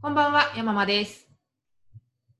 こんばんは、山間です。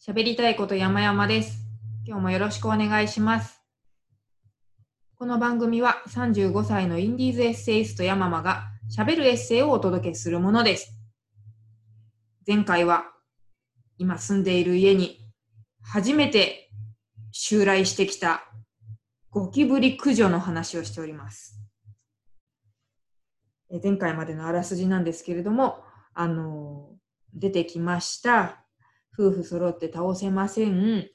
喋りたいこと山々です。今日もよろしくお願いします。この番組は35歳のインディーズエッセイスト山間が喋るエッセイをお届けするものです。前回は今住んでいる家に初めて襲来してきたゴキブリ駆除の話をしております。前回までのあらすじなんですけれども、あの出てきました。夫婦揃って倒せません。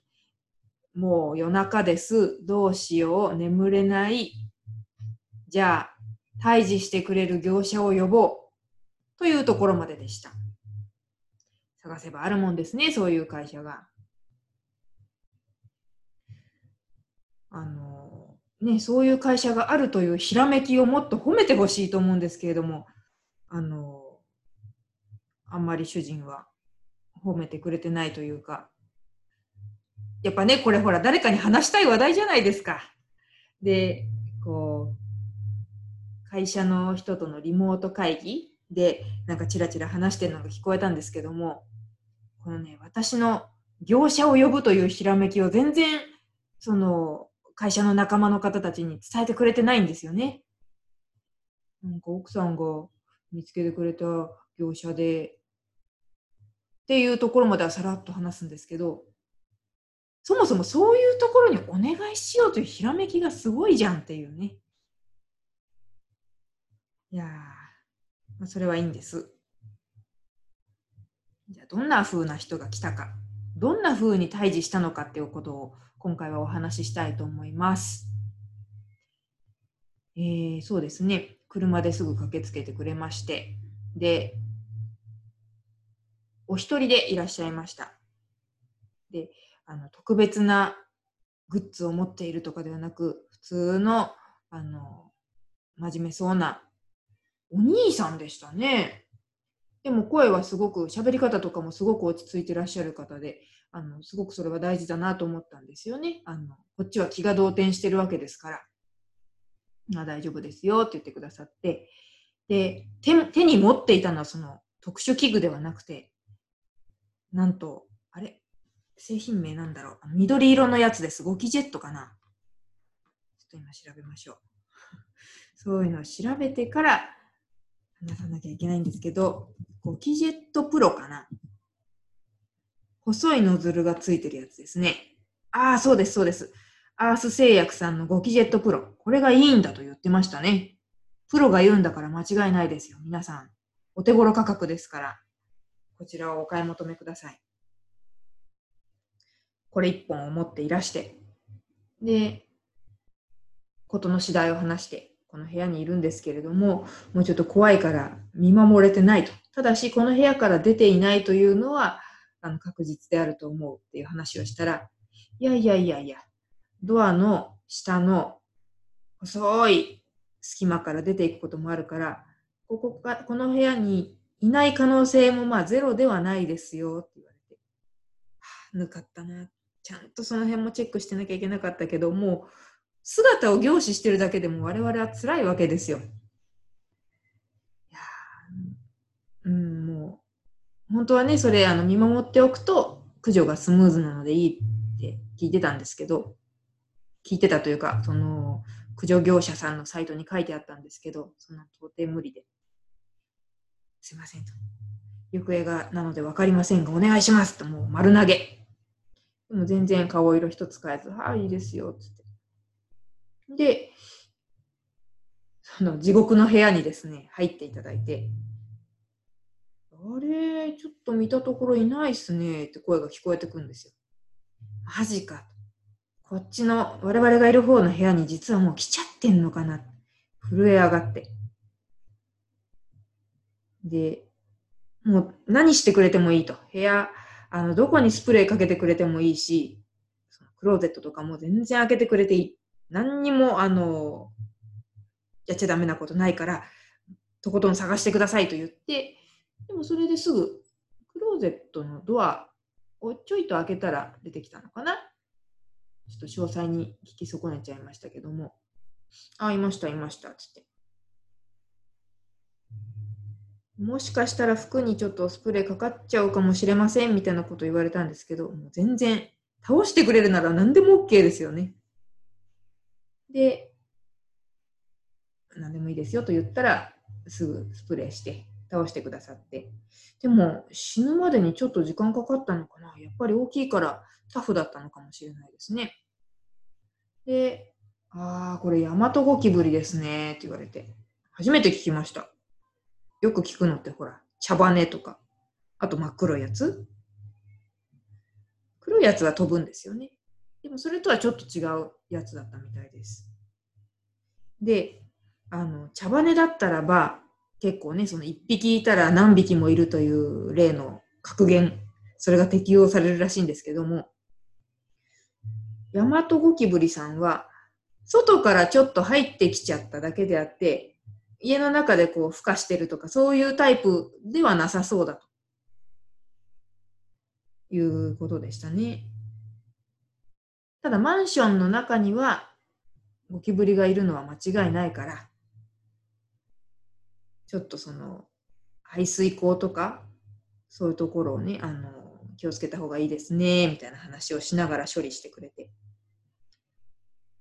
もう夜中です。どうしよう。眠れない。じゃあ、退治してくれる業者を呼ぼう。というところまででした。探せばあるもんですね、そういう会社が。あの、ね、そういう会社があるというひらめきをもっと褒めてほしいと思うんですけれども、あの、あんまり主人は褒めてくれてないというか、やっぱね、これほら、誰かに話したい話題じゃないですか。で、こう、会社の人とのリモート会議で、なんかチラチラ話してるのが聞こえたんですけども、このね、私の業者を呼ぶというひらめきを全然、その、会社の仲間の方たちに伝えてくれてないんですよね。なんか奥さんが見つけてくれた業者で、っていうところまではさらっと話すんですけど、そもそもそういうところにお願いしようというひらめきがすごいじゃんっていうね。いやー、それはいいんです。じゃあ、どんな風な人が来たか、どんな風に退治したのかっていうことを今回はお話ししたいと思います。えー、そうですね。車ですぐ駆けつけてくれまして、で、お一人でいらっしゃいました。で、あの特別なグッズを持っているとかではなく、普通の、あの、真面目そうなお兄さんでしたね。でも声はすごく、喋り方とかもすごく落ち着いてらっしゃる方で、あの、すごくそれは大事だなと思ったんですよね。あの、こっちは気が動転してるわけですから。あ大丈夫ですよって言ってくださって、で、手手に持っていたのはその特殊器具ではなくて、なんと、あれ？製品名なんだろう緑色のやつです。ゴキジェットかなちょっと今調べましょう。そういうのを調べてから話さなきゃいけないんですけど、ゴキジェットプロかな細いノズルがついてるやつですね。ああ、そうです、そうです。アース製薬さんのゴキジェットプロ。これがいいんだと言ってましたね。プロが言うんだから間違いないですよ。皆さん。お手頃価格ですから。こちらをお買い求めください。これ一本を持っていらして。で、ことの次第を話して、この部屋にいるんですけれども、もうちょっと怖いから見守れてないと。ただし、この部屋から出ていないというのは、あの確実であると思うっていう話をしたら、いやいやいやいや、ドアの下の細い隙間から出ていくこともあるから、ここか、この部屋にいない可能性もまあゼロではないですよって言われて、はあ、ぬかったな。ちゃんとその辺もチェックしてなきゃいけなかったけど、もう姿を凝視してるだけでも我々は辛いわけですよ。いやうん、もう、本当はね、それあの見守っておくと駆除がスムーズなのでいいって聞いてたんですけど、聞いてたというか、その駆除業者さんのサイトに書いてあったんですけど、そんな到底無理で。すいませんと。行方がなので分かりませんが、お願いしますと、もう丸投げ。でも全然顔色一つ変えず、はい、いいですよ、つって。で、その地獄の部屋にですね、入っていただいて、あれ、ちょっと見たところいないっすね、って声が聞こえてくるんですよ。マジか。こっちの我々がいる方の部屋に実はもう来ちゃってんのかな。震え上がって。で、もう何してくれてもいいと。部屋、あの、どこにスプレーかけてくれてもいいし、そのクローゼットとかも全然開けてくれていい。何にも、あの、やっちゃダメなことないから、とことん探してくださいと言って、でもそれですぐ、クローゼットのドアをちょいと開けたら出てきたのかな。ちょっと詳細に聞き損ねちゃいましたけども、あ、いました、いました、つって。もしかしたら服にちょっとスプレーかかっちゃうかもしれませんみたいなこと言われたんですけど、もう全然倒してくれるなら何でも OK ですよね。で、何でもいいですよと言ったら、すぐスプレーして倒してくださって。でも、死ぬまでにちょっと時間かかったのかな。やっぱり大きいからタフだったのかもしれないですね。で、ああ、これ、ヤマトゴキブリですね、って言われて。初めて聞きました。よく聞くのってほら、茶羽とか、あと真っ黒いやつ黒いやつは飛ぶんですよね。でもそれとはちょっと違うやつだったみたいです。で、あの、茶羽だったらば、結構ね、その1匹いたら何匹もいるという例の格言、それが適用されるらしいんですけども、ヤマトゴキブリさんは、外からちょっと入ってきちゃっただけであって、家の中でこう孵化してるとか、そういうタイプではなさそうだということでしたね。ただ、マンションの中にはゴキブリがいるのは間違いないから、ちょっとその排水口とか、そういうところをね、あの、気をつけた方がいいですね、みたいな話をしながら処理してくれて。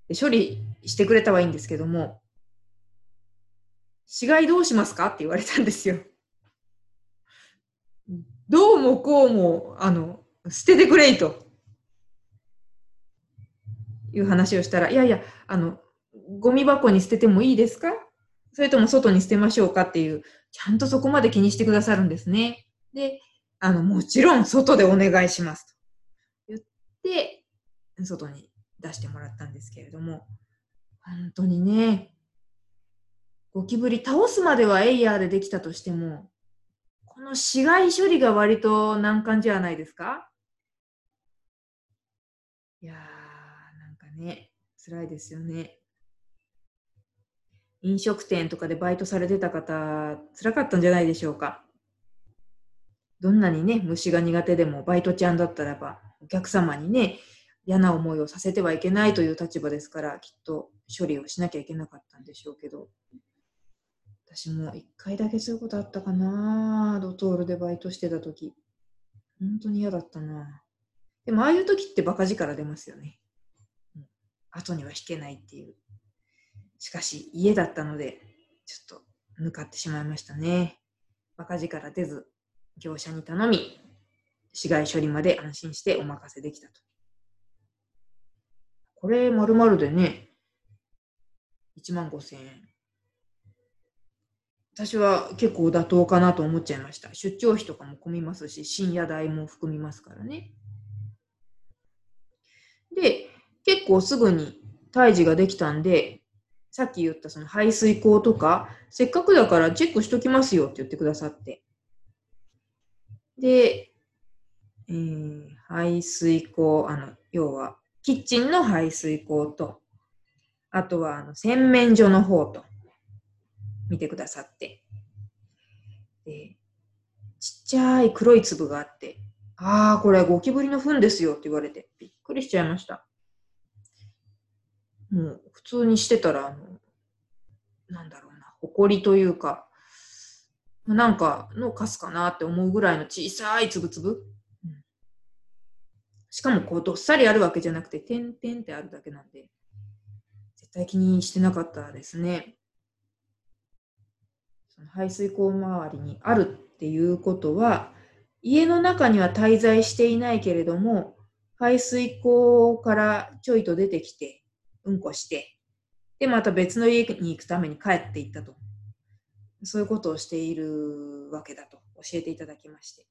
で処理してくれたはいいんですけども、死骸どうしますか？って言われたんですよ。どうもこうも、あの、捨ててくれいと。いう話をしたら、いやいや、あの、ゴミ箱に捨ててもいいですかそれとも外に捨てましょうか？っていう、ちゃんとそこまで気にしてくださるんですね。で、あの、もちろん外でお願いしますと言って、外に出してもらったんですけれども、本当にね、ゴキブリ倒すまではエイヤーでできたとしても、この死骸処理が割と難関じゃないですか？いやー、なんかね、辛いですよね。飲食店とかでバイトされてた方、辛かったんじゃないでしょうか？どんなにね、虫が苦手でも、バイトちゃんだったらば、お客様にね、嫌な思いをさせてはいけないという立場ですから、きっと処理をしなきゃいけなかったんでしょうけど、私も一回だけそういうことあったかなドトールでバイトしてた時。本当に嫌だったなでも、ああいう時ってバカ力出ますよね。うん後には引けないっていう。しかし、家だったので、ちょっと向かってしまいましたね。バカ力出ず、業者に頼み、死骸処理まで安心してお任せできたと。これ、まるまるでね、1万5千円。私は結構妥当かなと思っちゃいました。出張費とかも込みますし、深夜代も含みますからね。で、結構すぐに退治ができたんで、さっき言ったその排水口とか、せっかくだからチェックしときますよって言ってくださって。で、えー、排水口、あの、要は、キッチンの排水口と、あとは、あの、洗面所の方と、見てくださって。で、ちっちゃい黒い粒があって、ああ、これゴキブリの糞ですよって言われて、びっくりしちゃいました。もう普通にしてたら、あの、なんだろうな、埃というか、なんかのカスかなって思うぐらいの小さいつぶつぶ。うん、しかもこうどっさりあるわけじゃなくて、点々ってあるだけなんで、絶対気にしてなかったですね。その排水口周りにあるっていうことは、家の中には滞在していないけれども、排水口からちょいと出てきて、うんこして、で、また別の家に行くために帰っていったと。そういうことをしているわけだと教えていただきまして。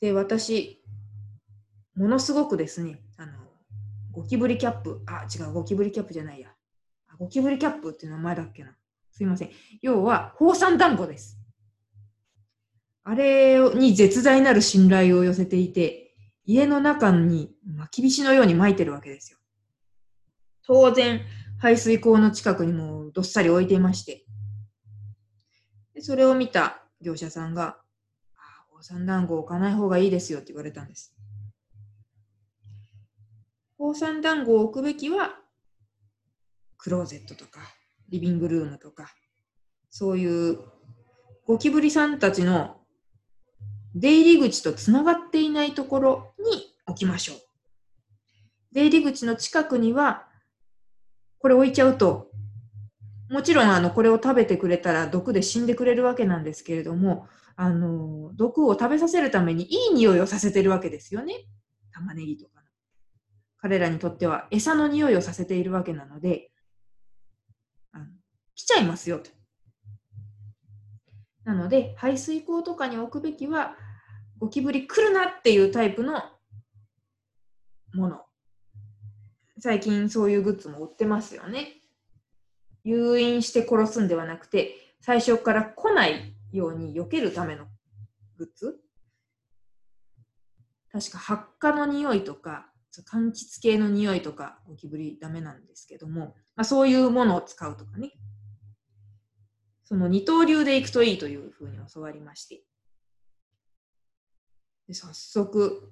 で、私、ものすごくですね、あの、ゴキブリキャップ、あ、違う、ゴキブリキャップじゃないや。ゴキブリキャップっていう名前だっけな。すいません。要は、放散団子です。あれに絶大なる信頼を寄せていて、家の中に巻きびしのように巻いてるわけですよ。当然、排水口の近くにもどっさり置いていまして。でそれを見た業者さんが、放散団子置かない方がいいですよって言われたんです。放散団子を置くべきは、クローゼットとか、リビングルームとか、そういうゴキブリさんたちの出入り口とつながっていないところに置きましょう。出入り口の近くには、これ置いちゃうと、もちろんあのこれを食べてくれたら毒で死んでくれるわけなんですけれども、あの毒を食べさせるためにいい匂いをさせてるわけですよね。玉ねぎとか。彼らにとっては餌の匂いをさせているわけなので、来ちゃいますよと。なので、排水口とかに置くべきは、ゴキブリ来るなっていうタイプのもの。最近そういうグッズも売ってますよね。誘引して殺すんではなくて、最初から来ないように避けるためのグッズ確か発火の匂いとか、柑橘系の匂いとか、ゴキブリダメなんですけども、まあ、そういうものを使うとかね。その二刀流でいくといいというふうに教わりまして。で早速、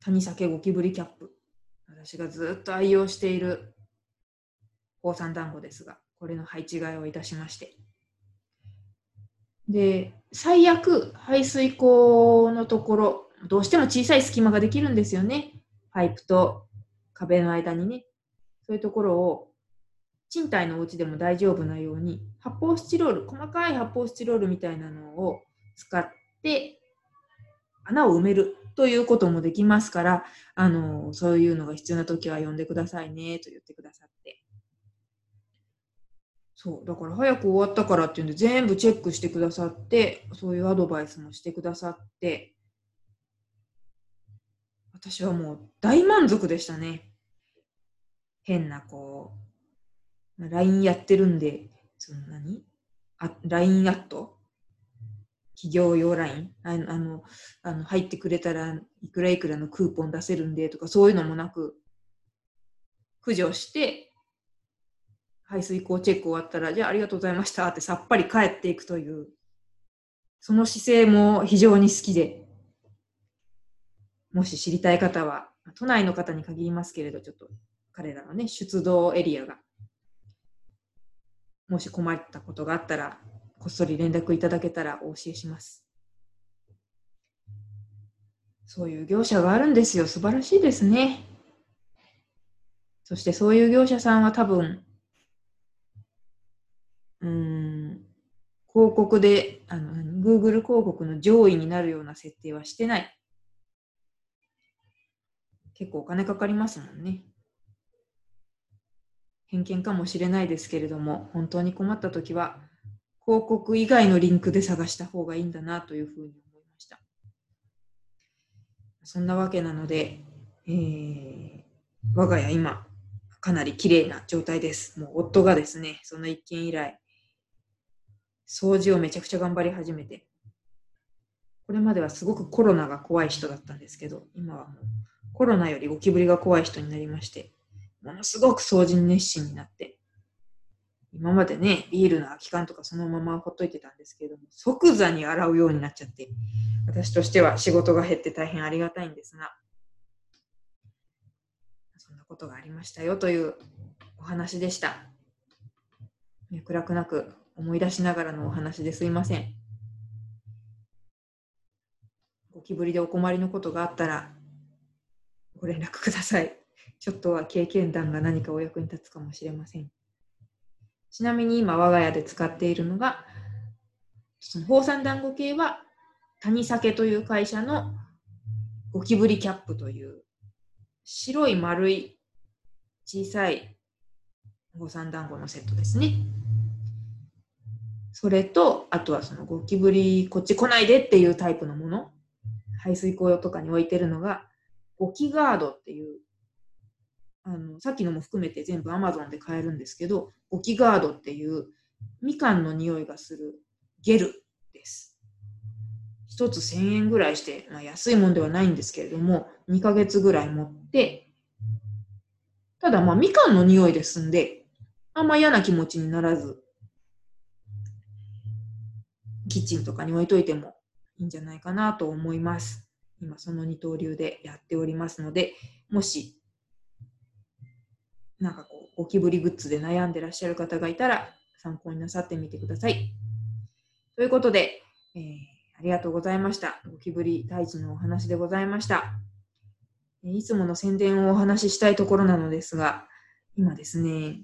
谷酒ゴキブリキャップ。私がずっと愛用している宝山団子ですが、これの配置替えをいたしまして。で、最悪、排水口のところ、どうしても小さい隙間ができるんですよね。パイプと壁の間にね。そういうところを賃貸のお家でも大丈夫なように発泡スチロール細かい発泡スチロールみたいなのを使って穴を埋めるということもできますからあのそういうのが必要な時は呼んでくださいねと言ってくださって。そうだから早く終わったからっていうんで全部チェックしてくださってそういうアドバイスもしてくださって。私はもう大満足でしたね。変なこう LINE やってるんで、その何？あ ?LINE アット？企業用 LINE あのあの入ってくれたらいくらいくらのクーポン出せるんでとかそういうのもなく駆除して排水口チェック終わったらじゃあありがとうございましたってさっぱり帰っていくというその姿勢も非常に好きでもし知りたい方は都内の方に限りますけれどちょっと彼らのね出動エリアがもし困ったことがあったら、こっそり連絡いただけたらお教えします。そういう業者があるんですよ。素晴らしいですね。そしてそういう業者さんは多分、うん、広告で、あの、Google 広告の上位になるような設定はしてない。結構お金かかりますもんね。偏見かもしれないですけれども、本当に困ったときは、広告以外のリンクで探した方がいいんだなというふうに思いました。そんなわけなので、えー、我が家今、かなり綺麗な状態です。もう夫がですね、その一件以来、掃除をめちゃくちゃ頑張り始めて、これまではすごくコロナが怖い人だったんですけど、今はもうコロナよりゴキブリが怖い人になりまして、ものすごく掃除に熱心になって、今までね、ビールの空き缶とかそのままほっといてたんですけれども、即座に洗うようになっちゃって、私としては仕事が減って大変ありがたいんですが、そんなことがありましたよというお話でした。脈絡なく思い出しながらのお話ですいません。ゴキブリでお困りのことがあったらご連絡ください。ちょっとは経験談が何かお役に立つかもしれません。ちなみに今我が家で使っているのが、その宝山団子系は谷酒という会社のゴキブリキャップという白い丸い小さい宝山団子のセットですね。それと、あとはそのゴキブリこっち来ないでっていうタイプのもの、排水口とかに置いてるのが、ゴキガードっていうあのさっきのも含めて全部 Amazon で買えるんですけど、オキガードっていうみかんの匂いがするゲルです。1つ1000円ぐらいして、まあ、安いもんではないんですけれども、2ヶ月ぐらい持って、ただまあみかんの匂いですんで、あんま嫌な気持ちにならず、キッチンとかに置いといてもいいんじゃないかなと思います。今その二刀流でやっておりますので、もしなんかこう、ゴキブリグッズで悩んでらっしゃる方がいたら、参考になさってみてください。ということで、えー、ありがとうございました。ゴキブリ退治のお話でございました。いつもの宣伝をお話ししたいところなのですが、今ですね、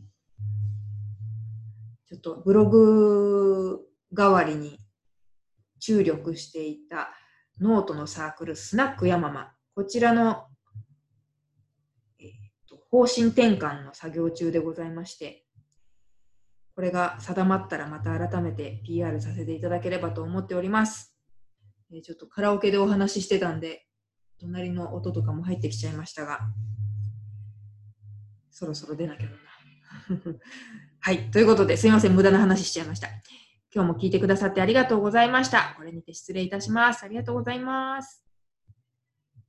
ちょっとブログ代わりに注力していたノートのサークルスナックヤママ、こちらの、方針転換の作業中でございまして、これが定まったらまた改めて PR させていただければと思っております。え、ちょっとカラオケでお話ししてたんで、隣の音とかも入ってきちゃいましたが、そろそろ出なきゃだな。はい。ということで、すいません。無駄な話しちゃいました。今日も聞いてくださってありがとうございました。これにて失礼いたします。ありがとうございます。